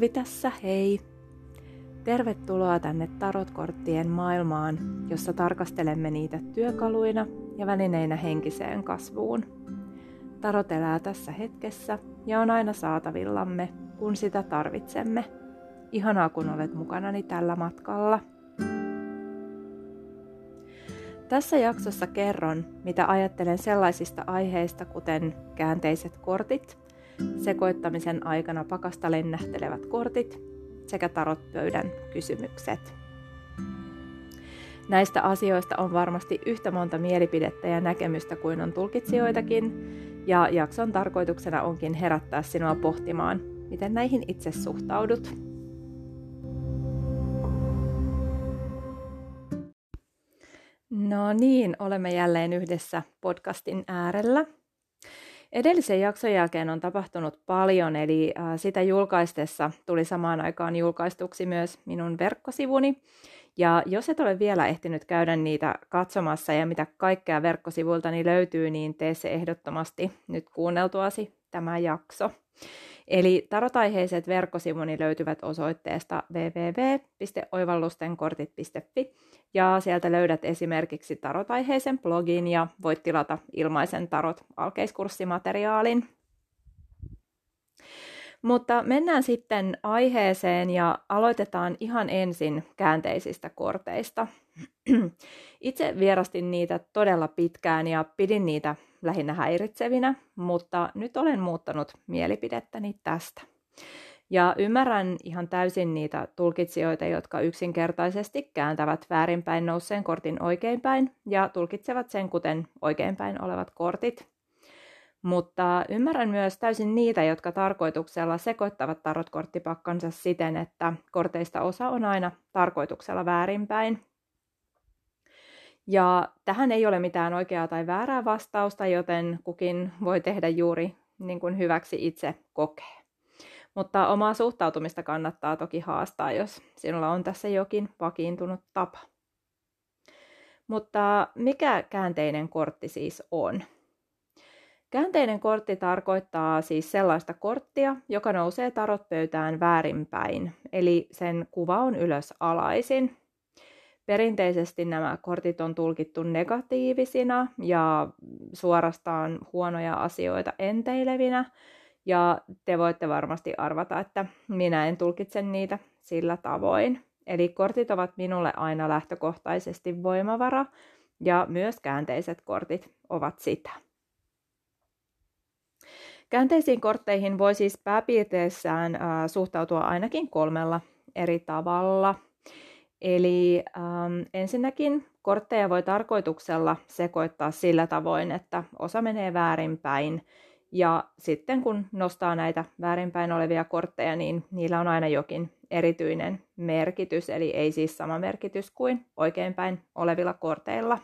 Olvi tässä, hei! Tervetuloa tänne tarotkorttien maailmaan, jossa tarkastelemme niitä työkaluina ja välineinä henkiseen kasvuun. Tarot elää tässä hetkessä ja on aina saatavillamme, kun sitä tarvitsemme. Ihanaa, kun olet mukanani tällä matkalla. Tässä jaksossa kerron, mitä ajattelen sellaisista aiheista kuten käänteiset kortit, sekoittamisen aikana pakasta lennähtelevät kortit sekä tarotpöydän kysymykset. Näistä asioista on varmasti yhtä monta mielipidettä ja näkemystä kuin on tulkitsijoitakin, ja jakson tarkoituksena onkin herättää sinua pohtimaan, miten näihin itse suhtaudut. No niin, olemme jälleen yhdessä podcastin äärellä. Edellisen jakson jälkeen on tapahtunut paljon, eli sitä julkaistessa tuli samaan aikaan julkaistuksi myös minun verkkosivuni. Ja jos et ole vielä ehtinyt käydä niitä katsomassa ja mitä kaikkea verkkosivuiltani löytyy, niin tee se ehdottomasti nyt kuunneltuasi tämä jakso. Eli tarotaiheiset verkkosivuni löytyvät osoitteesta www.oivallustenkortit.fi ja sieltä löydät esimerkiksi tarotaiheisen blogin ja voit tilata ilmaisen tarot alkeiskurssimateriaalin. Mutta mennään sitten aiheeseen ja aloitetaan ihan ensin käänteisistä korteista. Itse vierastin niitä todella pitkään ja pidin niitä lähinnä häiritsevinä, mutta nyt olen muuttanut mielipidettäni tästä. Ja ymmärrän ihan täysin niitä tulkitsijoita, jotka yksinkertaisesti kääntävät väärinpäin nousseen kortin oikeinpäin ja tulkitsevat sen kuten oikeinpäin olevat kortit. Mutta ymmärrän myös täysin niitä, jotka tarkoituksella sekoittavat tarotkorttipakkansa siten, että korteista osa on aina tarkoituksella väärinpäin. Ja tähän ei ole mitään oikeaa tai väärää vastausta, joten kukin voi tehdä juuri niin kuin hyväksi itse kokee. Mutta omaa suhtautumista kannattaa toki haastaa, jos sinulla on tässä jokin vakiintunut tapa. Mutta mikä käänteinen kortti siis on? Käänteinen kortti tarkoittaa siis sellaista korttia, joka nousee tarotpöytään väärinpäin, eli sen kuva on ylös alaisin. Perinteisesti nämä kortit on tulkittu negatiivisina ja suorastaan huonoja asioita enteilevinä, ja te voitte varmasti arvata, että minä en tulkitse niitä sillä tavoin. Eli kortit ovat minulle aina lähtökohtaisesti voimavara, ja myös käänteiset kortit ovat sitä. Käänteisiin kortteihin voi siis pääpiirteissään äh, suhtautua ainakin kolmella eri tavalla. Eli ähm, ensinnäkin kortteja voi tarkoituksella sekoittaa sillä tavoin, että osa menee väärinpäin. Ja sitten kun nostaa näitä väärinpäin olevia kortteja, niin niillä on aina jokin erityinen merkitys, eli ei siis sama merkitys kuin oikeinpäin olevilla korteilla.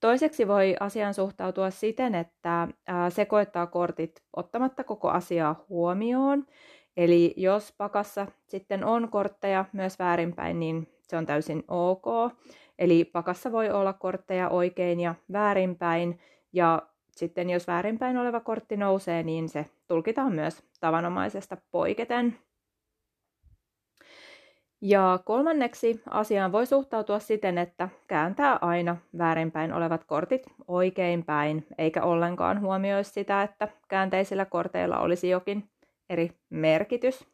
Toiseksi voi asiaan suhtautua siten, että sekoittaa kortit ottamatta koko asiaa huomioon. Eli jos pakassa sitten on kortteja myös väärinpäin, niin se on täysin ok. Eli pakassa voi olla kortteja oikein ja väärinpäin, ja sitten jos väärinpäin oleva kortti nousee, niin se tulkitaan myös tavanomaisesta poiketen. Ja kolmanneksi asiaan voi suhtautua siten, että kääntää aina väärinpäin olevat kortit oikeinpäin, eikä ollenkaan huomioi sitä, että käänteisillä korteilla olisi jokin eri merkitys.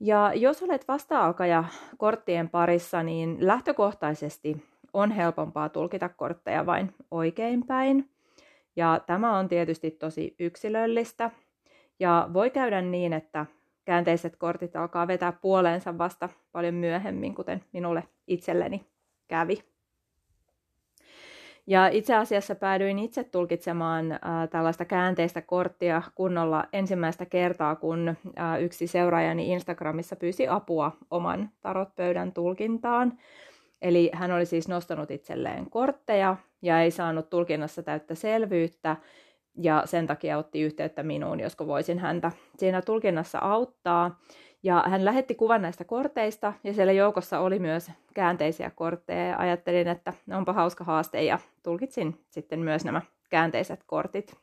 Ja jos olet vasta-alkaja korttien parissa, niin lähtökohtaisesti on helpompaa tulkita kortteja vain oikeinpäin. Ja tämä on tietysti tosi yksilöllistä. Ja voi käydä niin, että käänteiset kortit alkaa vetää puoleensa vasta paljon myöhemmin, kuten minulle itselleni kävi. Ja itse asiassa päädyin itse tulkitsemaan äh, tällaista käänteistä korttia kunnolla ensimmäistä kertaa, kun äh, yksi seuraajani Instagramissa pyysi apua oman tarotpöydän tulkintaan. Eli hän oli siis nostanut itselleen kortteja ja ei saanut tulkinnassa täyttä selvyyttä, ja sen takia otti yhteyttä minuun, josko voisin häntä siinä tulkinnassa auttaa. Ja hän lähetti kuvan näistä korteista ja siellä joukossa oli myös käänteisiä kortteja ja ajattelin, että onpa hauska haaste ja tulkitsin sitten myös nämä käänteiset kortit.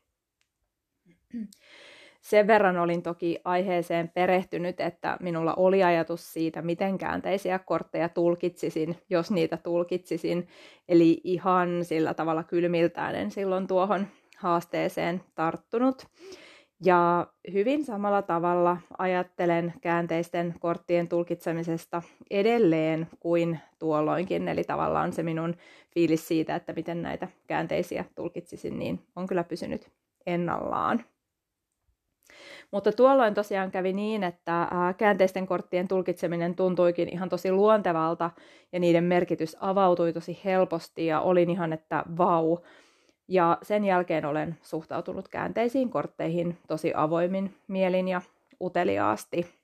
Sen verran olin toki aiheeseen perehtynyt, että minulla oli ajatus siitä, miten käänteisiä kortteja tulkitsisin, jos niitä tulkitsisin. Eli ihan sillä tavalla kylmiltään en silloin tuohon haasteeseen tarttunut. Ja hyvin samalla tavalla ajattelen käänteisten korttien tulkitsemisesta edelleen kuin tuolloinkin. Eli tavallaan se minun fiilis siitä, että miten näitä käänteisiä tulkitsisin, niin on kyllä pysynyt ennallaan. Mutta tuolloin tosiaan kävi niin, että käänteisten korttien tulkitseminen tuntuikin ihan tosi luontevalta ja niiden merkitys avautui tosi helposti ja olin ihan, että vau. Ja sen jälkeen olen suhtautunut käänteisiin kortteihin tosi avoimin mielin ja uteliaasti.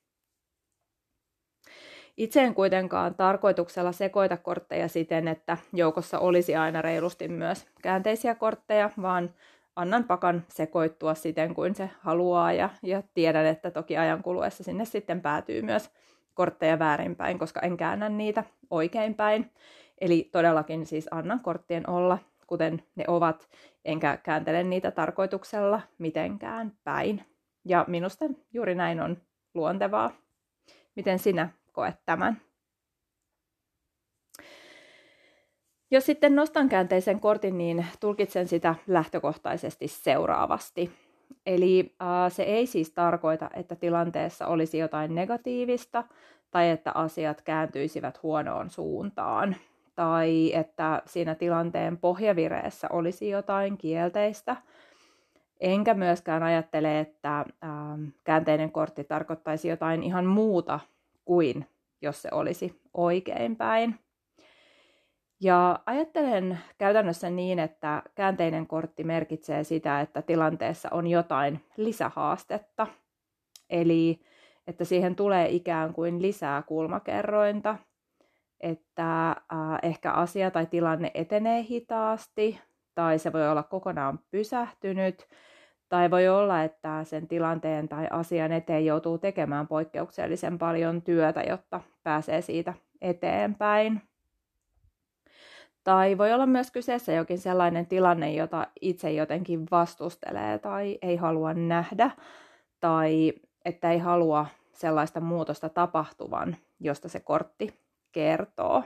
Itse en kuitenkaan tarkoituksella sekoita kortteja siten, että joukossa olisi aina reilusti myös käänteisiä kortteja, vaan annan pakan sekoittua siten kuin se haluaa ja, ja tiedän, että toki ajan kuluessa sinne sitten päätyy myös kortteja väärinpäin, koska en käännä niitä oikeinpäin. Eli todellakin siis annan korttien olla, kuten ne ovat, enkä kääntele niitä tarkoituksella mitenkään päin. Ja minusta juuri näin on luontevaa. Miten sinä koet tämän? Jos sitten nostan käänteisen kortin, niin tulkitsen sitä lähtökohtaisesti seuraavasti. Eli äh, se ei siis tarkoita, että tilanteessa olisi jotain negatiivista tai että asiat kääntyisivät huonoon suuntaan tai että siinä tilanteen pohjavireessä olisi jotain kielteistä. Enkä myöskään ajattele, että äh, käänteinen kortti tarkoittaisi jotain ihan muuta kuin jos se olisi oikeinpäin. Ja ajattelen käytännössä niin, että käänteinen kortti merkitsee sitä, että tilanteessa on jotain lisähaastetta. Eli että siihen tulee ikään kuin lisää kulmakerrointa, että ehkä asia tai tilanne etenee hitaasti, tai se voi olla kokonaan pysähtynyt, tai voi olla, että sen tilanteen tai asian eteen joutuu tekemään poikkeuksellisen paljon työtä, jotta pääsee siitä eteenpäin. Tai voi olla myös kyseessä jokin sellainen tilanne, jota itse jotenkin vastustelee tai ei halua nähdä, tai että ei halua sellaista muutosta tapahtuvan, josta se kortti kertoo.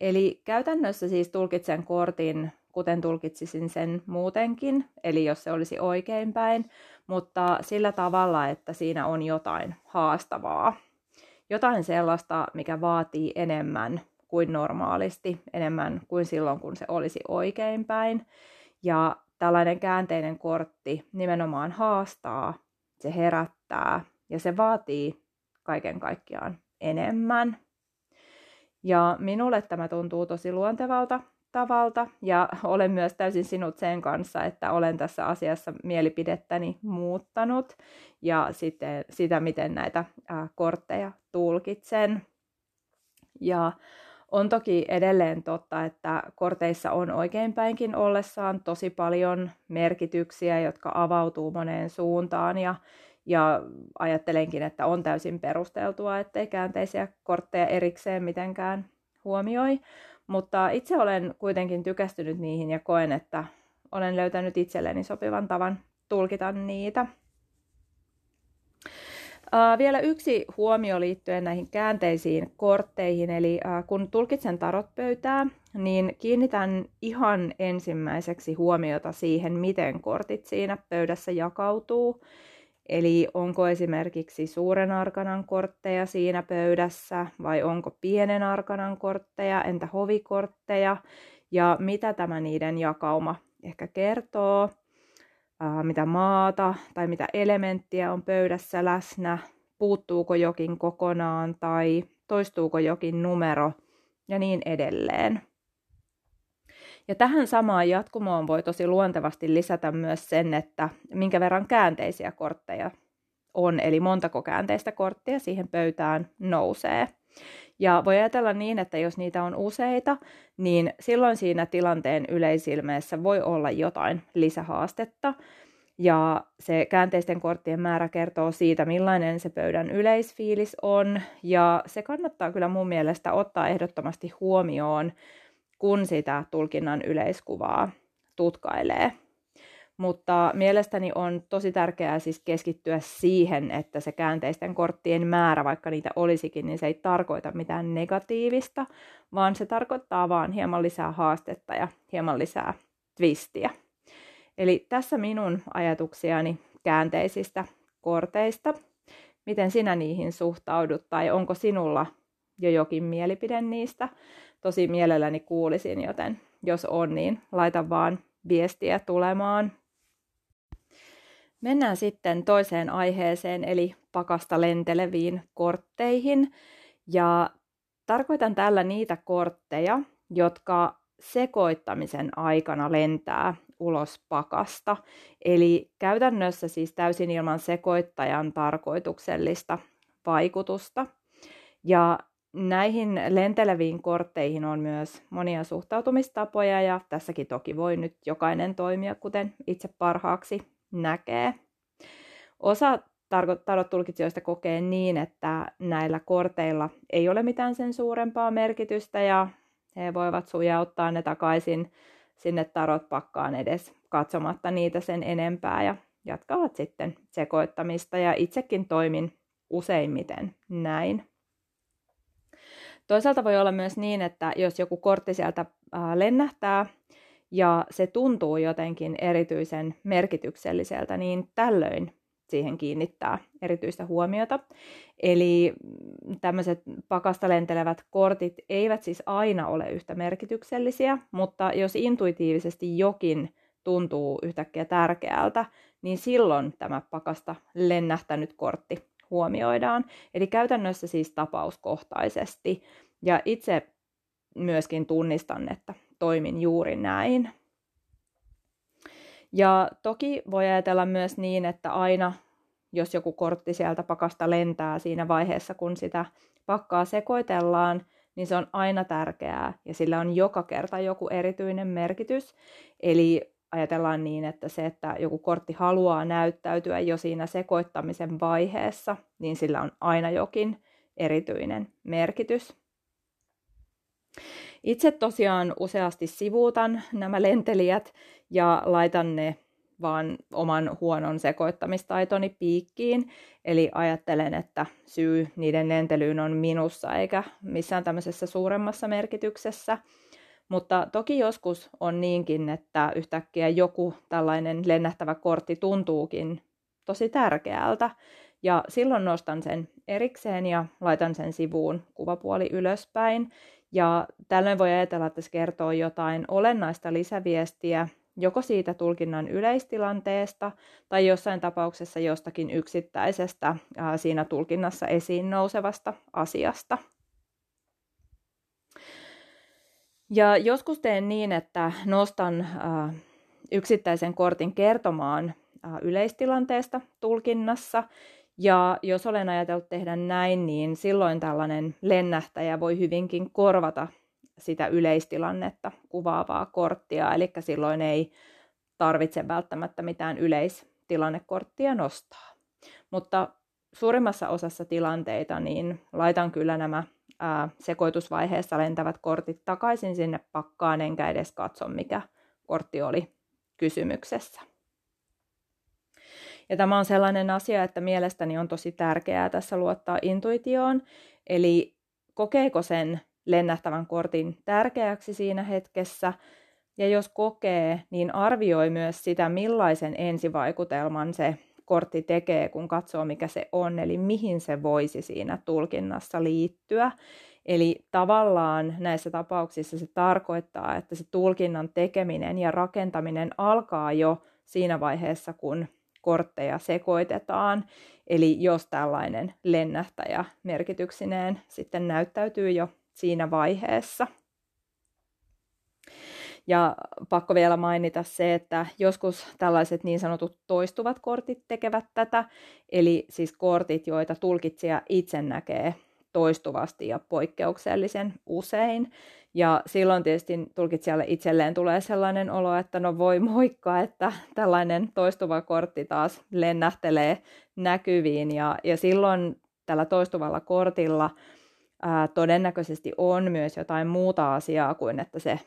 Eli käytännössä siis tulkitsen kortin, kuten tulkitsisin sen muutenkin, eli jos se olisi oikeinpäin, mutta sillä tavalla, että siinä on jotain haastavaa. Jotain sellaista, mikä vaatii enemmän kuin normaalisti, enemmän kuin silloin, kun se olisi oikeinpäin. Ja tällainen käänteinen kortti nimenomaan haastaa, se herättää ja se vaatii kaiken kaikkiaan enemmän. Ja minulle tämä tuntuu tosi luontevalta tavalta ja olen myös täysin sinut sen kanssa, että olen tässä asiassa mielipidettäni muuttanut ja sitten sitä, miten näitä kortteja tulkitsen. Ja on toki edelleen totta, että korteissa on oikeinpäinkin ollessaan tosi paljon merkityksiä, jotka avautuu moneen suuntaan ja, ja ajattelenkin, että on täysin perusteltua, ettei käänteisiä kortteja erikseen mitenkään huomioi. Mutta itse olen kuitenkin tykästynyt niihin ja koen, että olen löytänyt itselleni sopivan tavan tulkita niitä. Uh, vielä yksi huomio liittyen näihin käänteisiin kortteihin, eli uh, kun tulkitsen tarotpöytää, niin kiinnitän ihan ensimmäiseksi huomiota siihen, miten kortit siinä pöydässä jakautuu. Eli onko esimerkiksi suuren arkanan kortteja siinä pöydässä vai onko pienen arkanan kortteja, entä hovikortteja? Ja mitä tämä niiden jakauma ehkä kertoo? Mitä maata tai mitä elementtiä on pöydässä läsnä, puuttuuko jokin kokonaan tai toistuuko jokin numero? Ja niin edelleen. Ja tähän samaan jatkumoon voi tosi luontevasti lisätä myös sen, että minkä verran käänteisiä kortteja on, eli montako käänteistä korttia siihen pöytään nousee. Ja voi ajatella niin, että jos niitä on useita, niin silloin siinä tilanteen yleisilmeessä voi olla jotain lisähaastetta. Ja se käänteisten korttien määrä kertoo siitä, millainen se pöydän yleisfiilis on. Ja se kannattaa kyllä mun mielestä ottaa ehdottomasti huomioon, kun sitä tulkinnan yleiskuvaa tutkailee. mutta mielestäni on tosi tärkeää siis keskittyä siihen, että se käänteisten korttien määrä, vaikka niitä olisikin, niin se ei tarkoita mitään negatiivista, vaan se tarkoittaa vaan hieman lisää haastetta ja hieman lisää twistiä. Eli tässä minun ajatuksiani käänteisistä korteista. Miten sinä niihin suhtaudut tai onko sinulla jo jokin mielipide niistä? Tosi mielelläni kuulisin, joten jos on, niin laita vaan viestiä tulemaan. Mennään sitten toiseen aiheeseen, eli pakasta lenteleviin kortteihin. Ja tarkoitan tällä niitä kortteja, jotka sekoittamisen aikana lentää ulos pakasta. Eli käytännössä siis täysin ilman sekoittajan tarkoituksellista vaikutusta. Ja näihin lenteleviin kortteihin on myös monia suhtautumistapoja ja tässäkin toki voi nyt jokainen toimia kuten itse parhaaksi näkee. Osa tarot-tulkitsijoista kokee niin, että näillä korteilla ei ole mitään sen suurempaa merkitystä ja he voivat sujauttaa ne takaisin sinne tarot-pakkaan edes katsomatta niitä sen enempää ja jatkavat sitten sekoittamista ja itsekin toimin useimmiten näin. Toisaalta voi olla myös niin, että jos joku kortti sieltä lennähtää ja se tuntuu jotenkin erityisen merkitykselliseltä, niin tällöin siihen kiinnittää erityistä huomiota. Eli tämmöiset pakasta lentelevät kortit eivät siis aina ole yhtä merkityksellisiä, mutta jos intuitiivisesti jokin tuntuu yhtäkkiä tärkeältä, niin silloin tämä pakasta lennähtänyt kortti huomioidaan. Eli käytännössä siis tapauskohtaisesti. Ja itse myöskin tunnistan, että toimin juuri näin. Ja toki voi ajatella myös niin, että aina jos joku kortti sieltä pakasta lentää siinä vaiheessa, kun sitä pakkaa sekoitellaan, niin se on aina tärkeää ja sillä on joka kerta joku erityinen merkitys. Eli ajatellaan niin, että se, että joku kortti haluaa näyttäytyä jo siinä sekoittamisen vaiheessa, niin sillä on aina jokin erityinen merkitys. Itse tosiaan useasti sivuutan nämä lentelijät ja laitan ne vaan oman huonon sekoittamistaitoni piikkiin. Eli ajattelen, että syy niiden lentelyyn on minussa eikä missään tämmöisessä suuremmassa merkityksessä. Mutta toki joskus on niinkin, että yhtäkkiä joku tällainen lennähtävä kortti tuntuukin tosi tärkeältä. Ja silloin nostan sen erikseen ja laitan sen sivuun kuvapuoli ylöspäin. Ja tällöin voi ajatella, että se kertoo jotain olennaista lisäviestiä joko siitä tulkinnan yleistilanteesta tai jossain tapauksessa jostakin yksittäisestä siinä tulkinnassa esiin nousevasta asiasta. Ja joskus teen niin, että nostan yksittäisen kortin kertomaan yleistilanteesta tulkinnassa. Ja jos olen ajatellut tehdä näin, niin silloin tällainen lennähtäjä voi hyvinkin korvata sitä yleistilannetta kuvaavaa korttia, eli silloin ei tarvitse välttämättä mitään yleistilannekorttia nostaa. Mutta suurimmassa osassa tilanteita niin laitan kyllä nämä ää, sekoitusvaiheessa lentävät kortit takaisin sinne pakkaan, enkä edes katso, mikä kortti oli kysymyksessä. Ja tämä on sellainen asia, että mielestäni on tosi tärkeää tässä luottaa intuitioon, eli kokeeko sen lennähtävän kortin tärkeäksi siinä hetkessä. Ja jos kokee, niin arvioi myös sitä, millaisen ensivaikutelman se kortti tekee, kun katsoo mikä se on, eli mihin se voisi siinä tulkinnassa liittyä. Eli tavallaan näissä tapauksissa se tarkoittaa, että se tulkinnan tekeminen ja rakentaminen alkaa jo siinä vaiheessa, kun kortteja sekoitetaan. Eli jos tällainen lennähtäjä merkityksineen sitten näyttäytyy jo siinä vaiheessa. Ja pakko vielä mainita se, että joskus tällaiset niin sanotut toistuvat kortit tekevät tätä, eli siis kortit, joita tulkitsija itse näkee toistuvasti ja poikkeuksellisen usein. Ja silloin tietysti tulkitsijalle itselleen tulee sellainen olo, että no voi moikka, että tällainen toistuva kortti taas lennähtelee näkyviin. Ja, ja silloin tällä toistuvalla kortilla ää, todennäköisesti on myös jotain muuta asiaa kuin että se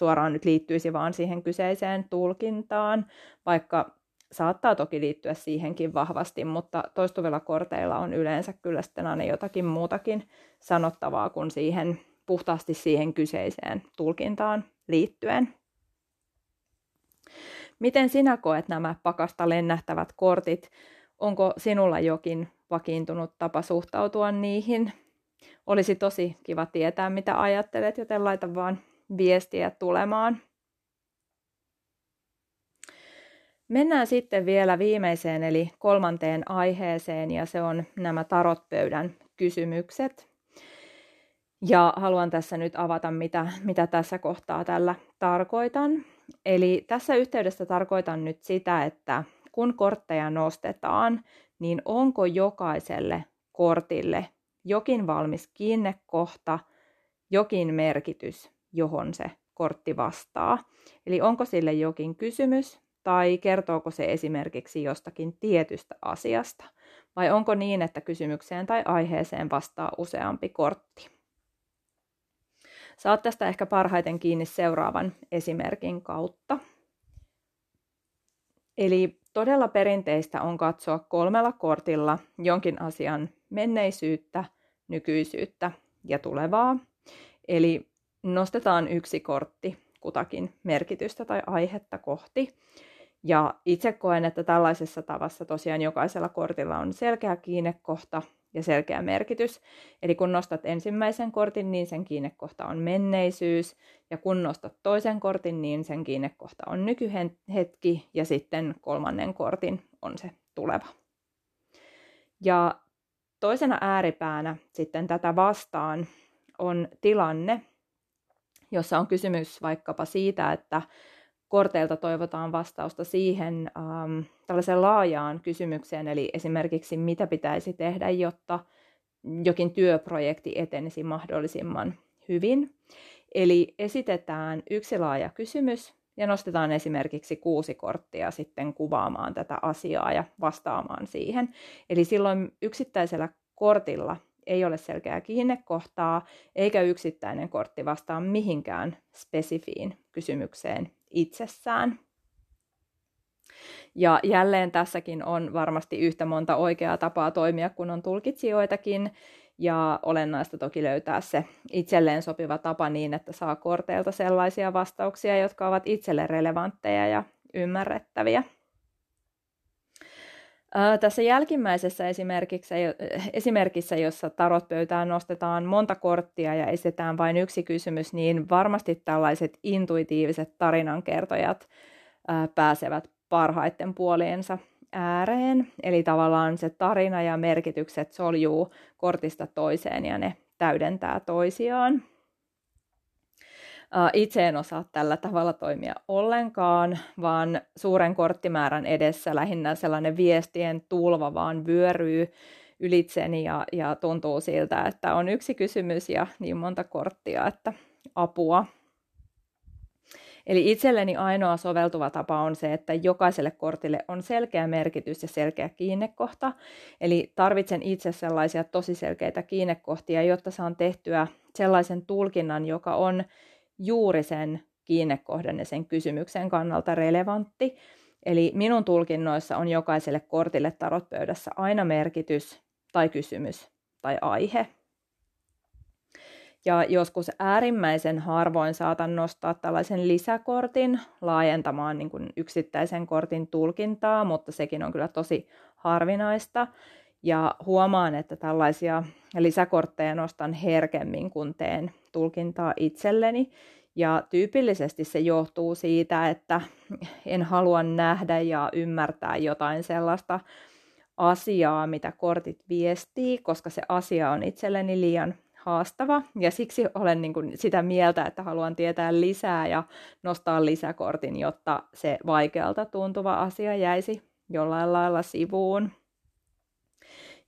suoraan nyt liittyisi vaan siihen kyseiseen tulkintaan, vaikka saattaa toki liittyä siihenkin vahvasti, mutta toistuvilla korteilla on yleensä kyllä sitten aina jotakin muutakin sanottavaa kuin siihen puhtaasti siihen kyseiseen tulkintaan liittyen. Miten sinä koet nämä pakasta lennähtävät kortit? Onko sinulla jokin vakiintunut tapa suhtautua niihin? Olisi tosi kiva tietää, mitä ajattelet, joten laita vaan viestiä tulemaan. Mennään sitten vielä viimeiseen eli kolmanteen aiheeseen ja se on nämä tarotpöydän kysymykset. Ja haluan tässä nyt avata, mitä, mitä tässä kohtaa tällä tarkoitan. Eli tässä yhteydessä tarkoitan nyt sitä, että kun kortteja nostetaan, niin onko jokaiselle kortille jokin valmis kiinnekohta, jokin merkitys, johon se kortti vastaa. Eli onko sille jokin kysymys tai kertooko se esimerkiksi jostakin tietystä asiasta? Vai onko niin, että kysymykseen tai aiheeseen vastaa useampi kortti? Saat tästä ehkä parhaiten kiinni seuraavan esimerkin kautta. Eli todella perinteistä on katsoa kolmella kortilla jonkin asian menneisyyttä, nykyisyyttä ja tulevaa. Eli nostetaan yksi kortti kutakin merkitystä tai aihetta kohti. Ja itse koen, että tällaisessa tavassa tosiaan jokaisella kortilla on selkeä kiinnekohta ja selkeä merkitys. Eli kun nostat ensimmäisen kortin, niin sen kiinnekohta on menneisyys, ja kun nostat toisen kortin, niin sen kiinnekohta on nykyhetki, ja sitten kolmannen kortin on se tuleva. Ja toisena ääripäänä sitten tätä vastaan on tilanne, jossa on kysymys vaikkapa siitä, että korteilta toivotaan vastausta siihen ähm, tällaiseen laajaan kysymykseen, eli esimerkiksi mitä pitäisi tehdä, jotta jokin työprojekti etenisi mahdollisimman hyvin. Eli esitetään yksi laaja kysymys ja nostetaan esimerkiksi kuusi korttia sitten kuvaamaan tätä asiaa ja vastaamaan siihen. Eli silloin yksittäisellä kortilla ei ole selkeää kiinnekohtaa, eikä yksittäinen kortti vastaa mihinkään spesifiin kysymykseen itsessään. Ja jälleen tässäkin on varmasti yhtä monta oikeaa tapaa toimia, kun on tulkitsijoitakin. Ja olennaista toki löytää se itselleen sopiva tapa niin, että saa korteilta sellaisia vastauksia, jotka ovat itselle relevantteja ja ymmärrettäviä. Tässä jälkimmäisessä esimerkissä, esimerkissä, jossa tarotpöytään nostetaan monta korttia ja esitetään vain yksi kysymys, niin varmasti tällaiset intuitiiviset tarinankertojat pääsevät parhaiten puoliensa ääreen. Eli tavallaan se tarina ja merkitykset soljuu kortista toiseen ja ne täydentää toisiaan. Itse en osaa tällä tavalla toimia ollenkaan, vaan suuren korttimäärän edessä lähinnä sellainen viestien tulva vaan vyöryy ylitseni ja, ja tuntuu siltä, että on yksi kysymys ja niin monta korttia, että apua. Eli itselleni ainoa soveltuva tapa on se, että jokaiselle kortille on selkeä merkitys ja selkeä kiinnekohta. Eli tarvitsen itse sellaisia tosi selkeitä kiinnekohtia, jotta saan tehtyä sellaisen tulkinnan, joka on juuri sen kiinnekohdan ja sen kysymyksen kannalta relevantti. Eli minun tulkinnoissa on jokaiselle kortille tarotpöydässä aina merkitys tai kysymys tai aihe. Ja joskus äärimmäisen harvoin saatan nostaa tällaisen lisäkortin laajentamaan niin kuin yksittäisen kortin tulkintaa, mutta sekin on kyllä tosi harvinaista. Ja huomaan, että tällaisia lisäkortteja nostan herkemmin, kun teen tulkintaa itselleni. Ja tyypillisesti se johtuu siitä, että en halua nähdä ja ymmärtää jotain sellaista asiaa, mitä kortit viestii, koska se asia on itselleni liian haastava. Ja siksi olen niin kuin sitä mieltä, että haluan tietää lisää ja nostaa lisäkortin, jotta se vaikealta tuntuva asia jäisi jollain lailla sivuun.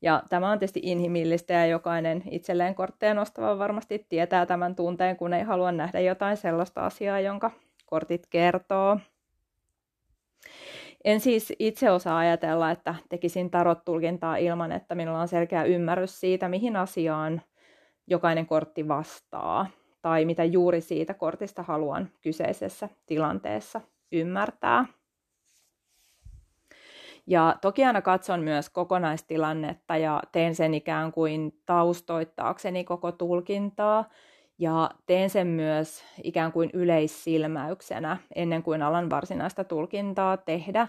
Ja tämä on tietysti inhimillistä ja jokainen itselleen kortteja nostava varmasti tietää tämän tunteen, kun ei halua nähdä jotain sellaista asiaa, jonka kortit kertoo. En siis itse osaa ajatella, että tekisin tarot-tulkintaa ilman, että minulla on selkeä ymmärrys siitä, mihin asiaan jokainen kortti vastaa. tai mitä juuri siitä kortista haluan kyseisessä tilanteessa ymmärtää. Ja toki aina katson myös kokonaistilannetta ja teen sen ikään kuin taustoittaakseni koko tulkintaa. Ja teen sen myös ikään kuin yleissilmäyksenä ennen kuin alan varsinaista tulkintaa tehdä.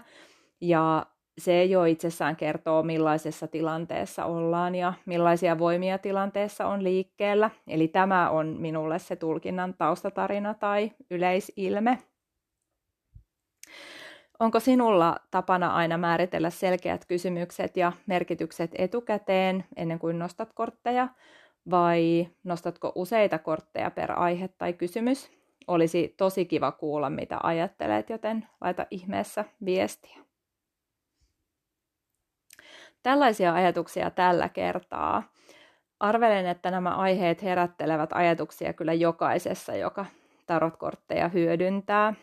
Ja se jo itsessään kertoo, millaisessa tilanteessa ollaan ja millaisia voimia tilanteessa on liikkeellä. Eli tämä on minulle se tulkinnan taustatarina tai yleisilme. Onko sinulla tapana aina määritellä selkeät kysymykset ja merkitykset etukäteen ennen kuin nostat kortteja, vai nostatko useita kortteja per aihe tai kysymys? Olisi tosi kiva kuulla, mitä ajattelet, joten laita ihmeessä viestiä. Tällaisia ajatuksia tällä kertaa. Arvelen, että nämä aiheet herättelevät ajatuksia kyllä jokaisessa, joka tarotkortteja hyödyntää.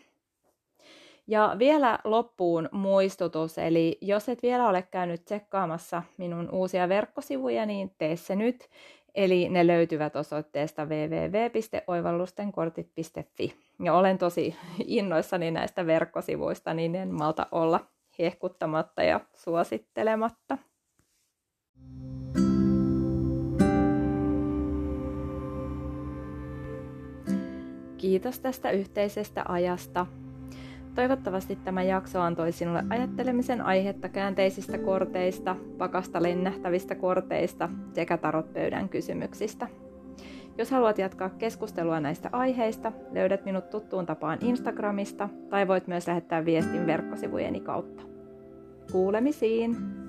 Ja vielä loppuun muistutus, eli jos et vielä ole käynyt tsekkaamassa minun uusia verkkosivuja, niin tee se nyt. Eli ne löytyvät osoitteesta www.oivallustenkortit.fi. Ja olen tosi innoissani näistä verkkosivuista, niin en malta olla hehkuttamatta ja suosittelematta. Kiitos tästä yhteisestä ajasta. Toivottavasti tämä jakso antoi sinulle ajattelemisen aihetta käänteisistä korteista, pakasta lennähtävistä korteista sekä tarotpöydän kysymyksistä. Jos haluat jatkaa keskustelua näistä aiheista, löydät minut tuttuun tapaan Instagramista tai voit myös lähettää viestin verkkosivujeni kautta. Kuulemisiin!